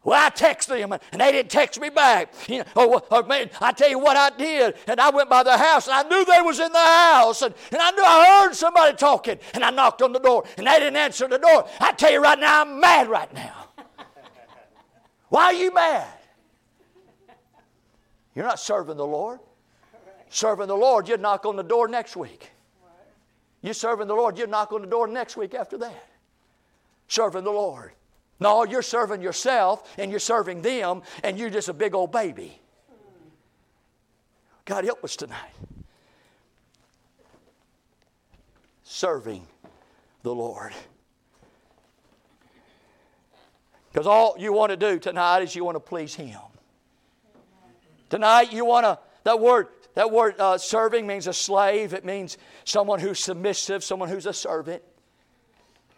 Well, I texted them and they didn't text me back. You know, or, or man, I tell you what I did, and I went by the house and I knew they was in the house, and, and I knew I heard somebody talking, and I knocked on the door and they didn't answer the door. I tell you right now, I'm mad right now. Why are you mad? You're not serving the Lord. Serving the Lord, you'd knock on the door next week. You're serving the Lord, you'd knock on the door next week after that. Serving the Lord. No, you're serving yourself and you're serving them and you're just a big old baby. God help us tonight. Serving the Lord. Because all you want to do tonight is you want to please Him. Tonight you want to, that word, that word uh, serving means a slave. It means someone who's submissive, someone who's a servant.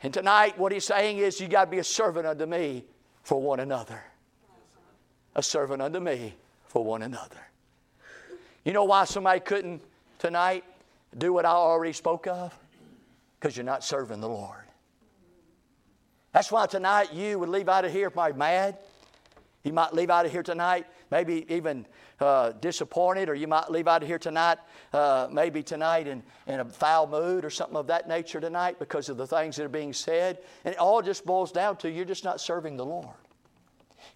And tonight what he's saying is you got to be a servant unto me for one another. A servant unto me for one another. You know why somebody couldn't tonight do what I already spoke of? Because you're not serving the Lord. That's why tonight you would leave out of here probably mad. You might leave out of here tonight maybe even uh, disappointed, or you might leave out of here tonight, uh, maybe tonight in, in a foul mood or something of that nature tonight because of the things that are being said. And it all just boils down to you're just not serving the Lord.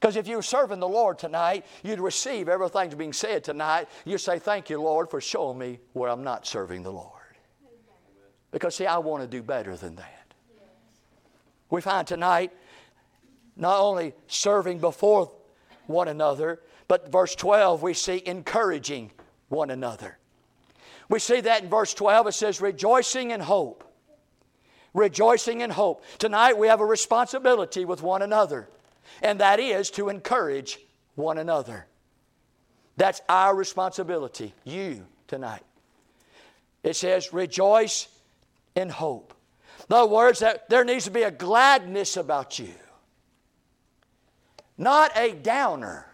Because if you were serving the Lord tonight, you'd receive everything that's being said tonight. You'd say, Thank you, Lord, for showing me where I'm not serving the Lord. Because, see, I want to do better than that we find tonight not only serving before one another, but verse 12 we see encouraging one another. We see that in verse 12 it says, rejoicing in hope. Rejoicing in hope. Tonight we have a responsibility with one another, and that is to encourage one another. That's our responsibility, you tonight. It says, rejoice in hope. In other words, that there needs to be a gladness about you, not a downer.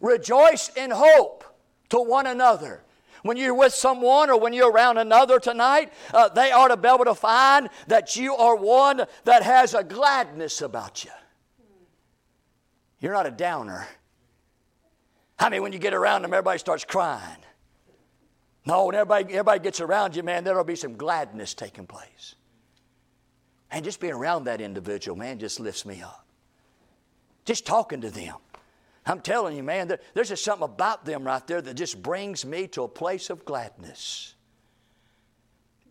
Rejoice in hope to one another. When you're with someone or when you're around another tonight, uh, they ought to be able to find that you are one that has a gladness about you. You're not a downer. I mean, when you get around them, everybody starts crying. No, when everybody, everybody gets around you, man, there'll be some gladness taking place. And just being around that individual, man, just lifts me up. Just talking to them. I'm telling you, man, there, there's just something about them right there that just brings me to a place of gladness.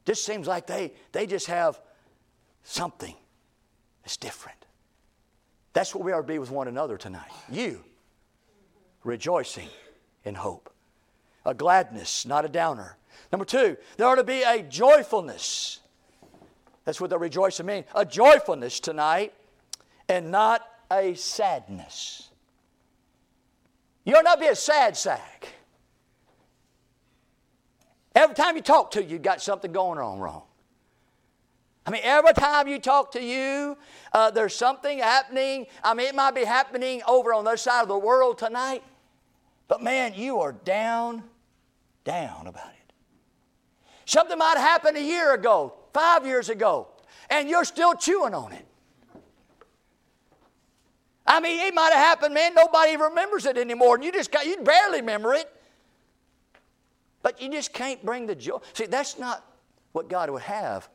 Just seems like they, they just have something that's different. That's what we are to be with one another tonight. You rejoicing in hope a gladness, not a downer. Number two, there ought to be a joyfulness. That's what the rejoicing means. A joyfulness tonight and not a sadness. You ought not be a sad sack. Every time you talk to you, you got something going on wrong. I mean, every time you talk to you, uh, there's something happening. I mean, it might be happening over on the other side of the world tonight, but man, you are down, down about it. Something might have happened a year ago, five years ago, and you're still chewing on it. I mean, it might have happened, man, nobody remembers it anymore, and you just got, you barely remember it. But you just can't bring the joy. See, that's not what God would have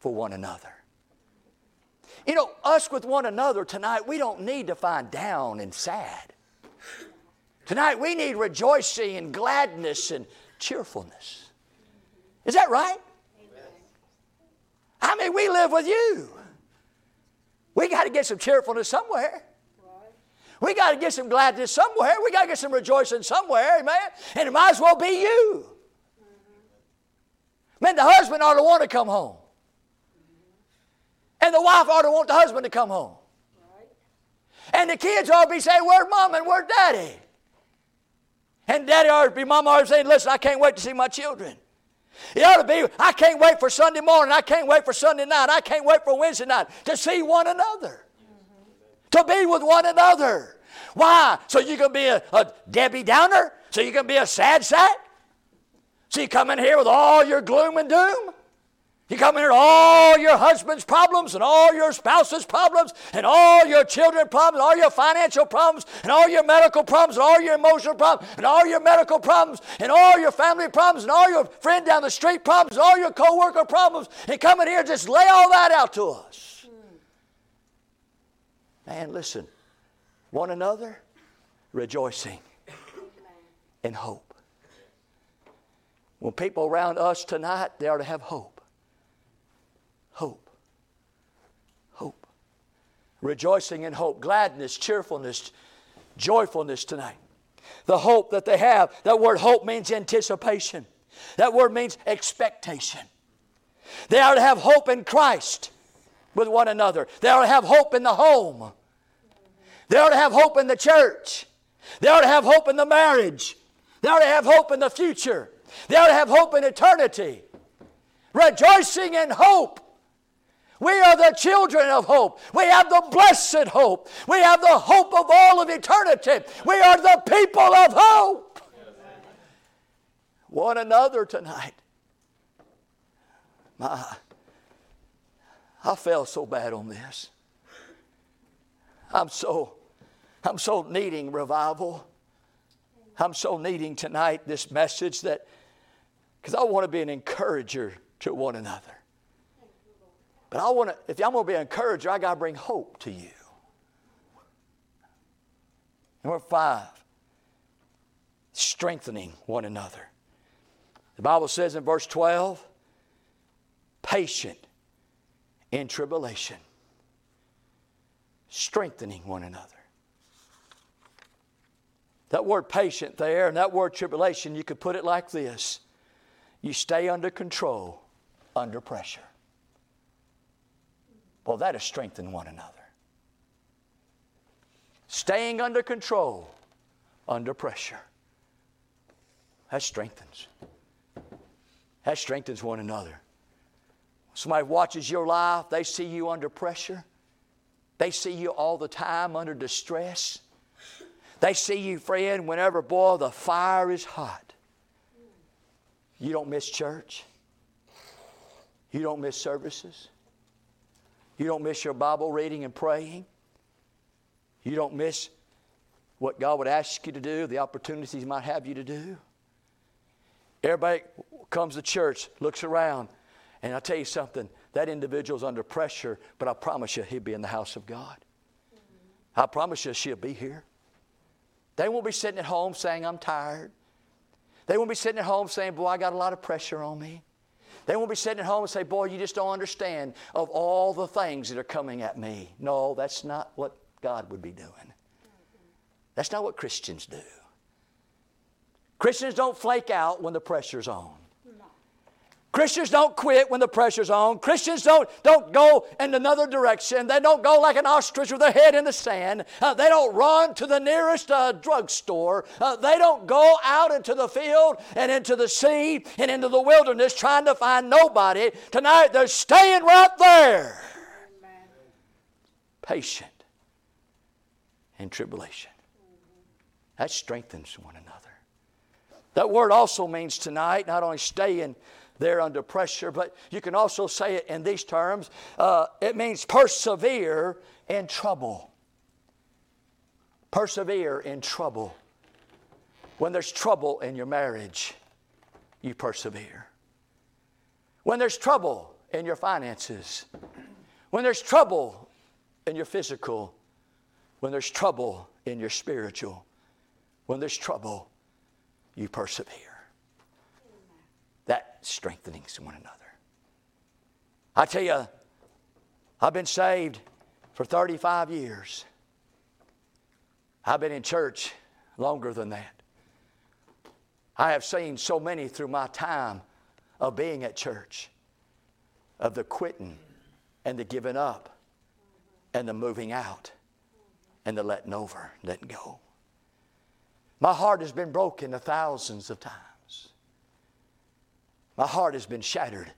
for one another. You know, us with one another tonight, we don't need to find down and sad. Tonight, we need rejoicing and gladness and cheerfulness. Is that right? I mean, we live with you. We got to get some cheerfulness somewhere. We got to get some gladness somewhere. We got to get some rejoicing somewhere, amen? And it might as well be you. Man, the husband ought to want to come home. And the wife ought to want the husband to come home. And the kids ought to be saying, Where's mom and where's daddy? And daddy ought to be, mom ought to say, Listen, I can't wait to see my children. It ought to be, I can't wait for Sunday morning. I can't wait for Sunday night. I can't wait for Wednesday night to see one another. To be with one another. Why? So you can be a, a Debbie Downer? So you can be a sad sack? So you come in here with all your gloom and doom? You come here, all your husband's problems and all your spouse's problems and all your children's problems, all your financial problems and all your medical problems and all your emotional problems and all your medical problems and all your family problems and all your friend down the street problems and all your co-worker problems and come in here just lay all that out to us. Man, listen, one another rejoicing in hope. When people around us tonight, they are to have hope. Hope. Rejoicing in hope, gladness, cheerfulness, joyfulness tonight. The hope that they have, that word hope means anticipation. That word means expectation. They are to have hope in Christ with one another. They are to have hope in the home. They are to have hope in the church. They are to have hope in the marriage. They are to have hope in the future. They are to have hope in eternity. Rejoicing in hope we are the children of hope. We have the blessed hope. We have the hope of all of eternity. We are the people of hope. One another tonight. My, I felt so bad on this. I'm so, I'm so needing revival. I'm so needing tonight this message that, because I want to be an encourager to one another. But I want to, if I'm going to be an encourager, I got to bring hope to you. Number five, strengthening one another. The Bible says in verse 12, patient in tribulation, strengthening one another. That word patient there and that word tribulation, you could put it like this you stay under control under pressure. Well, that is strengthen one another. Staying under control under pressure. That strengthens. That strengthens one another. Somebody watches your life, they see you under pressure. They see you all the time under distress. They see you, friend, whenever, boy, the fire is hot. You don't miss church. You don't miss services. You don't miss your Bible reading and praying. You don't miss what God would ask you to do, the opportunities He might have you to do. Everybody comes to church, looks around, and I'll tell you something that individual's under pressure, but I promise you he'll be in the house of God. I promise you she'll be here. They won't be sitting at home saying, I'm tired. They won't be sitting at home saying, Boy, I got a lot of pressure on me. They won't be sitting at home and say, Boy, you just don't understand of all the things that are coming at me. No, that's not what God would be doing. That's not what Christians do. Christians don't flake out when the pressure's on. Christians don't quit when the pressure's on. Christians don't, don't go in another direction. They don't go like an ostrich with their head in the sand. Uh, they don't run to the nearest uh, drugstore. Uh, they don't go out into the field and into the sea and into the wilderness trying to find nobody. Tonight they're staying right there. Patient in tribulation. That strengthens one another. That word also means tonight not only staying there under pressure, but you can also say it in these terms uh, it means persevere in trouble. Persevere in trouble. When there's trouble in your marriage, you persevere. When there's trouble in your finances, when there's trouble in your physical, when there's trouble in your spiritual, when there's trouble, you persevere strengthening one another. I tell you, I've been saved for 35 years. I've been in church longer than that. I have seen so many through my time of being at church, of the quitting and the giving up and the moving out and the letting over, letting go. My heart has been broken a thousands of times. My heart has been shattered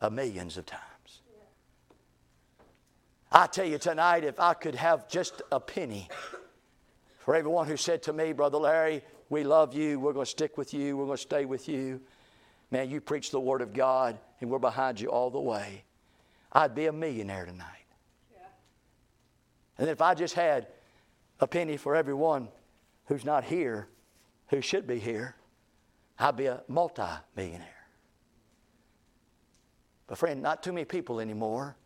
a millions of times. I tell you tonight, if I could have just a penny for everyone who said to me, Brother Larry, we love you, we're going to stick with you, we're going to stay with you. Man, you preach the Word of God, and we're behind you all the way. I'd be a millionaire tonight. Yeah. And if I just had a penny for everyone who's not here, who should be here, I'd be a multi millionaire. But, friend, not too many people anymore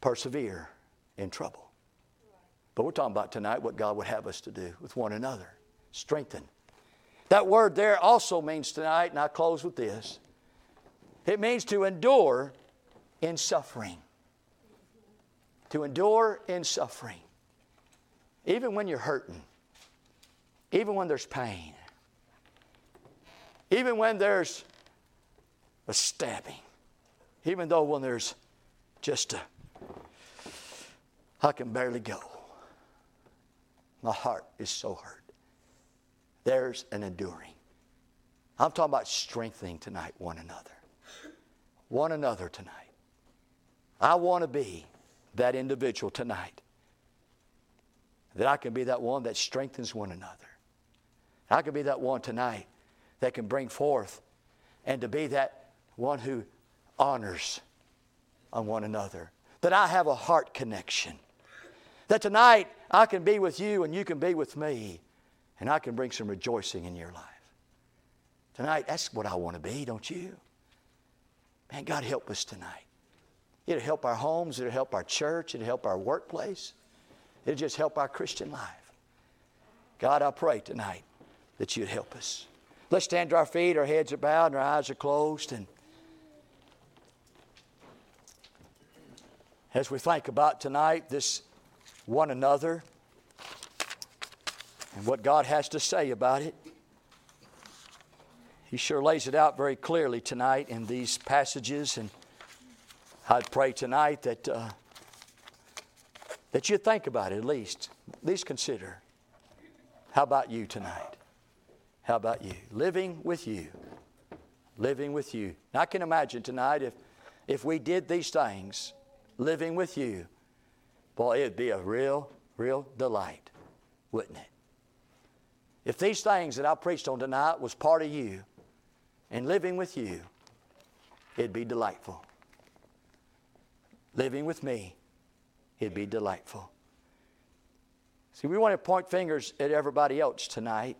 persevere in trouble. But we're talking about tonight what God would have us to do with one another strengthen. That word there also means tonight, and I close with this it means to endure in suffering. To endure in suffering. Even when you're hurting, even when there's pain, even when there's a stabbing, even though when there's just a, I can barely go. My heart is so hurt. There's an enduring. I'm talking about strengthening tonight one another. One another tonight. I want to be that individual tonight. That I can be that one that strengthens one another. I can be that one tonight that can bring forth and to be that one who honors on one another, that I have a heart connection. That tonight I can be with you and you can be with me, and I can bring some rejoicing in your life. Tonight, that's what I want to be, don't you? Man, God help us tonight. It'll help our homes, it'll help our church, it'll help our workplace, it'll just help our Christian life. God, I pray tonight that you'd help us. Let's stand to our feet, our heads are bowed, and our eyes are closed, and as we think about tonight this one another and what God has to say about it. He sure lays it out very clearly tonight in these passages, and I'd pray tonight that uh, that you think about it at least. At least consider. How about you tonight? How about you? Living with you. Living with you. I can imagine tonight if if we did these things living with you, boy, it'd be a real, real delight, wouldn't it? If these things that I preached on tonight was part of you and living with you, it'd be delightful. Living with me, it'd be delightful. See, we want to point fingers at everybody else tonight.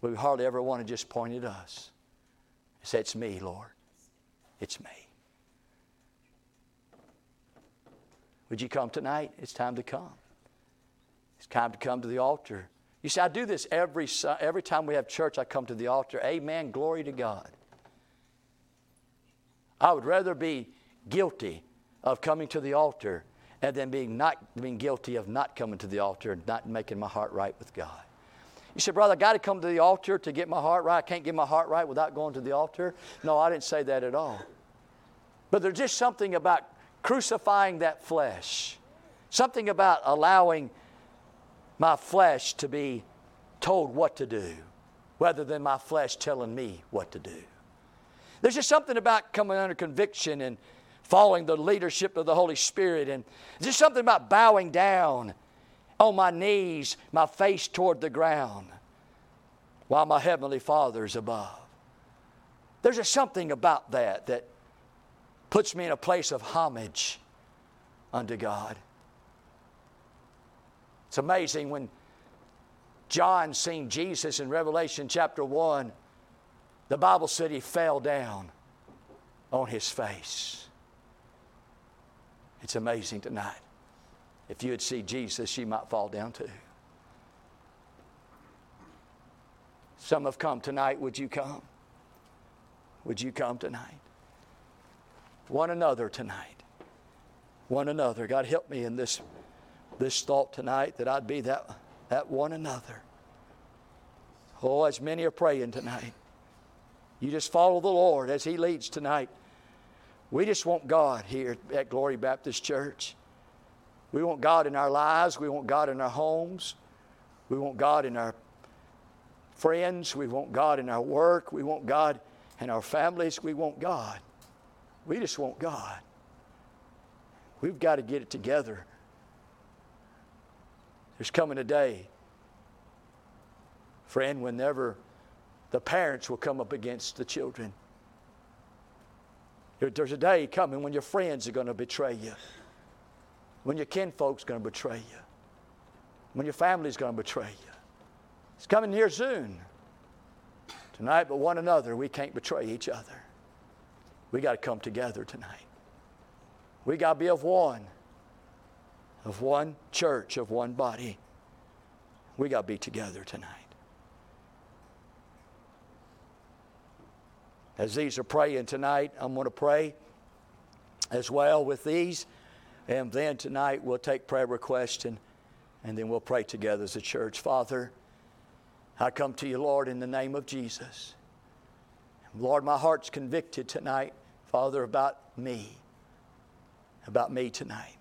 We hardly ever want to just point at us. Say, it's me, Lord. It's me. Would you come tonight? It's time to come. It's time to come to the altar. You see, I do this every, every time we have church, I come to the altar. Amen. Glory to God. I would rather be guilty of coming to the altar and then being not being guilty of not coming to the altar and not making my heart right with God. You said, Brother, I got to come to the altar to get my heart right. I can't get my heart right without going to the altar. No, I didn't say that at all. But there's just something about crucifying that flesh, something about allowing my flesh to be told what to do rather than my flesh telling me what to do. There's just something about coming under conviction and following the leadership of the Holy Spirit, and there's just something about bowing down on my knees, my face toward the ground, while my Heavenly Father is above. There's just something about that that puts me in a place of homage unto God. It's amazing when John seen Jesus in Revelation chapter 1, the Bible said he fell down on his face. It's amazing tonight. If you would see Jesus, you might fall down too. Some have come tonight. Would you come? Would you come tonight? One another tonight. One another. God, help me in this, this thought tonight that I'd be that, that one another. Oh, as many are praying tonight, you just follow the Lord as He leads tonight. We just want God here at Glory Baptist Church. We want God in our lives. We want God in our homes. We want God in our friends. We want God in our work. We want God in our families. We want God. We just want God. We've got to get it together. There's coming a day, friend, whenever the parents will come up against the children. There's a day coming when your friends are going to betray you when your kinfolk's going to betray you, when your family's going to betray you. It's coming here soon. Tonight, but one another, we can't betray each other. We got to come together tonight. We got to be of one, of one church, of one body. We got to be together tonight. As these are praying tonight, I'm going to pray as well with these. And then tonight we'll take prayer requests and, and then we'll pray together as a church. Father, I come to you, Lord, in the name of Jesus. Lord, my heart's convicted tonight, Father, about me, about me tonight.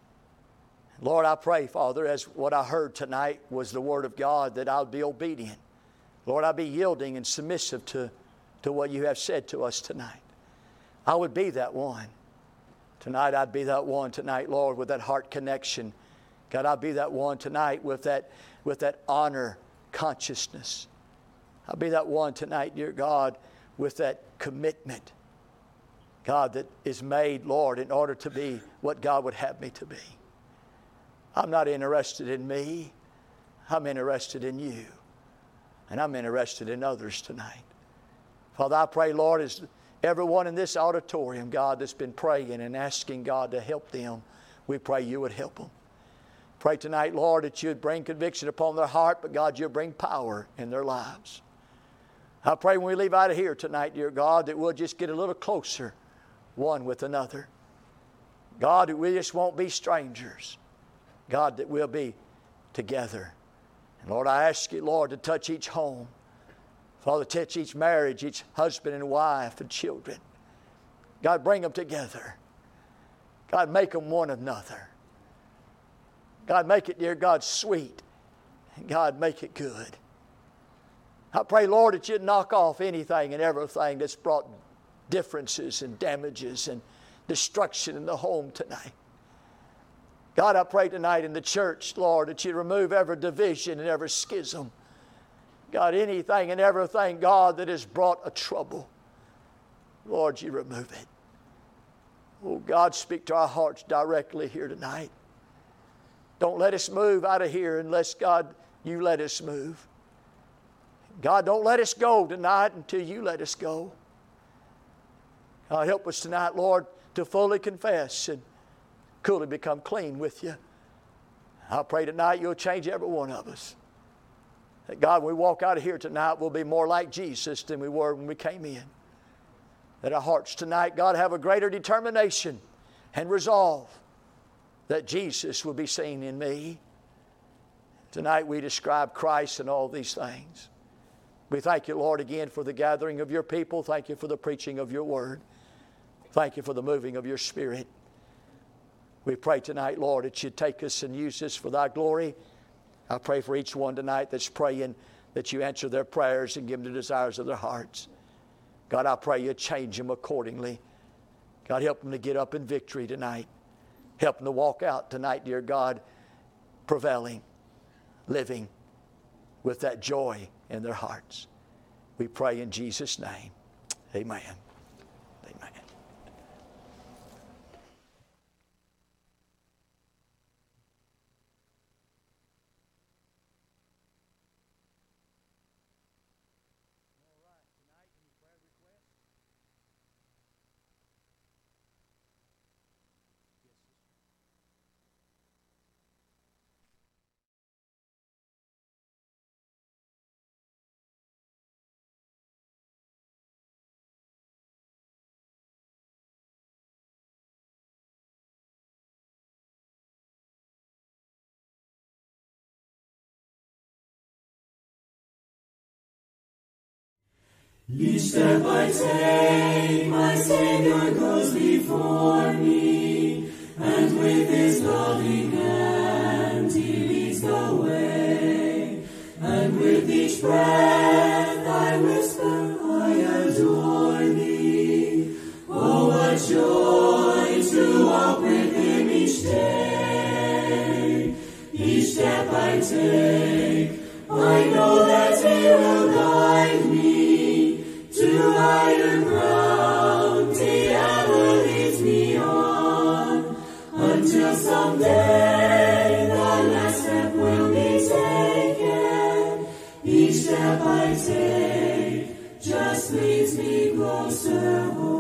Lord, I pray, Father, as what I heard tonight was the Word of God, that I'll be obedient. Lord, I'll be yielding and submissive to, to what you have said to us tonight. I would be that one. Tonight, I'd be that one tonight, Lord, with that heart connection. God, I'd be that one tonight with that, with that honor consciousness. I'll be that one tonight, dear God, with that commitment, God, that is made, Lord, in order to be what God would have me to be. I'm not interested in me, I'm interested in you. And I'm interested in others tonight. Father, I pray, Lord, as Everyone in this auditorium, God, that's been praying and asking God to help them, we pray you would help them. Pray tonight, Lord, that you would bring conviction upon their heart, but God, you'll bring power in their lives. I pray when we leave out of here tonight, dear God, that we'll just get a little closer one with another. God, that we just won't be strangers. God, that we'll be together. And Lord, I ask you, Lord, to touch each home. Father, touch each marriage, each husband and wife and children. God, bring them together. God, make them one another. God, make it, dear God, sweet. And God, make it good. I pray, Lord, that you'd knock off anything and everything that's brought differences and damages and destruction in the home tonight. God, I pray tonight in the church, Lord, that you remove every division and every schism. God, anything and everything, God, that has brought a trouble, Lord, you remove it. Oh, God, speak to our hearts directly here tonight. Don't let us move out of here unless, God, you let us move. God, don't let us go tonight until you let us go. God, help us tonight, Lord, to fully confess and coolly become clean with you. I pray tonight you'll change every one of us. That God, when we walk out of here tonight, we'll be more like Jesus than we were when we came in. That our hearts tonight, God, have a greater determination and resolve that Jesus will be seen in me. Tonight we describe Christ and all these things. We thank you, Lord, again for the gathering of your people. Thank you for the preaching of your word. Thank you for the moving of your spirit. We pray tonight, Lord, that you take us and use us for thy glory. I pray for each one tonight that's praying that you answer their prayers and give them the desires of their hearts. God, I pray you change them accordingly. God, help them to get up in victory tonight. Help them to walk out tonight, dear God, prevailing, living with that joy in their hearts. We pray in Jesus' name. Amen. Each step I take, my Savior goes before me, and with his loving hand he leads the way. And with each breath I whisper, I adore thee. Oh, what joy to walk with him each day. Each step I take, step I take just leads me closer home.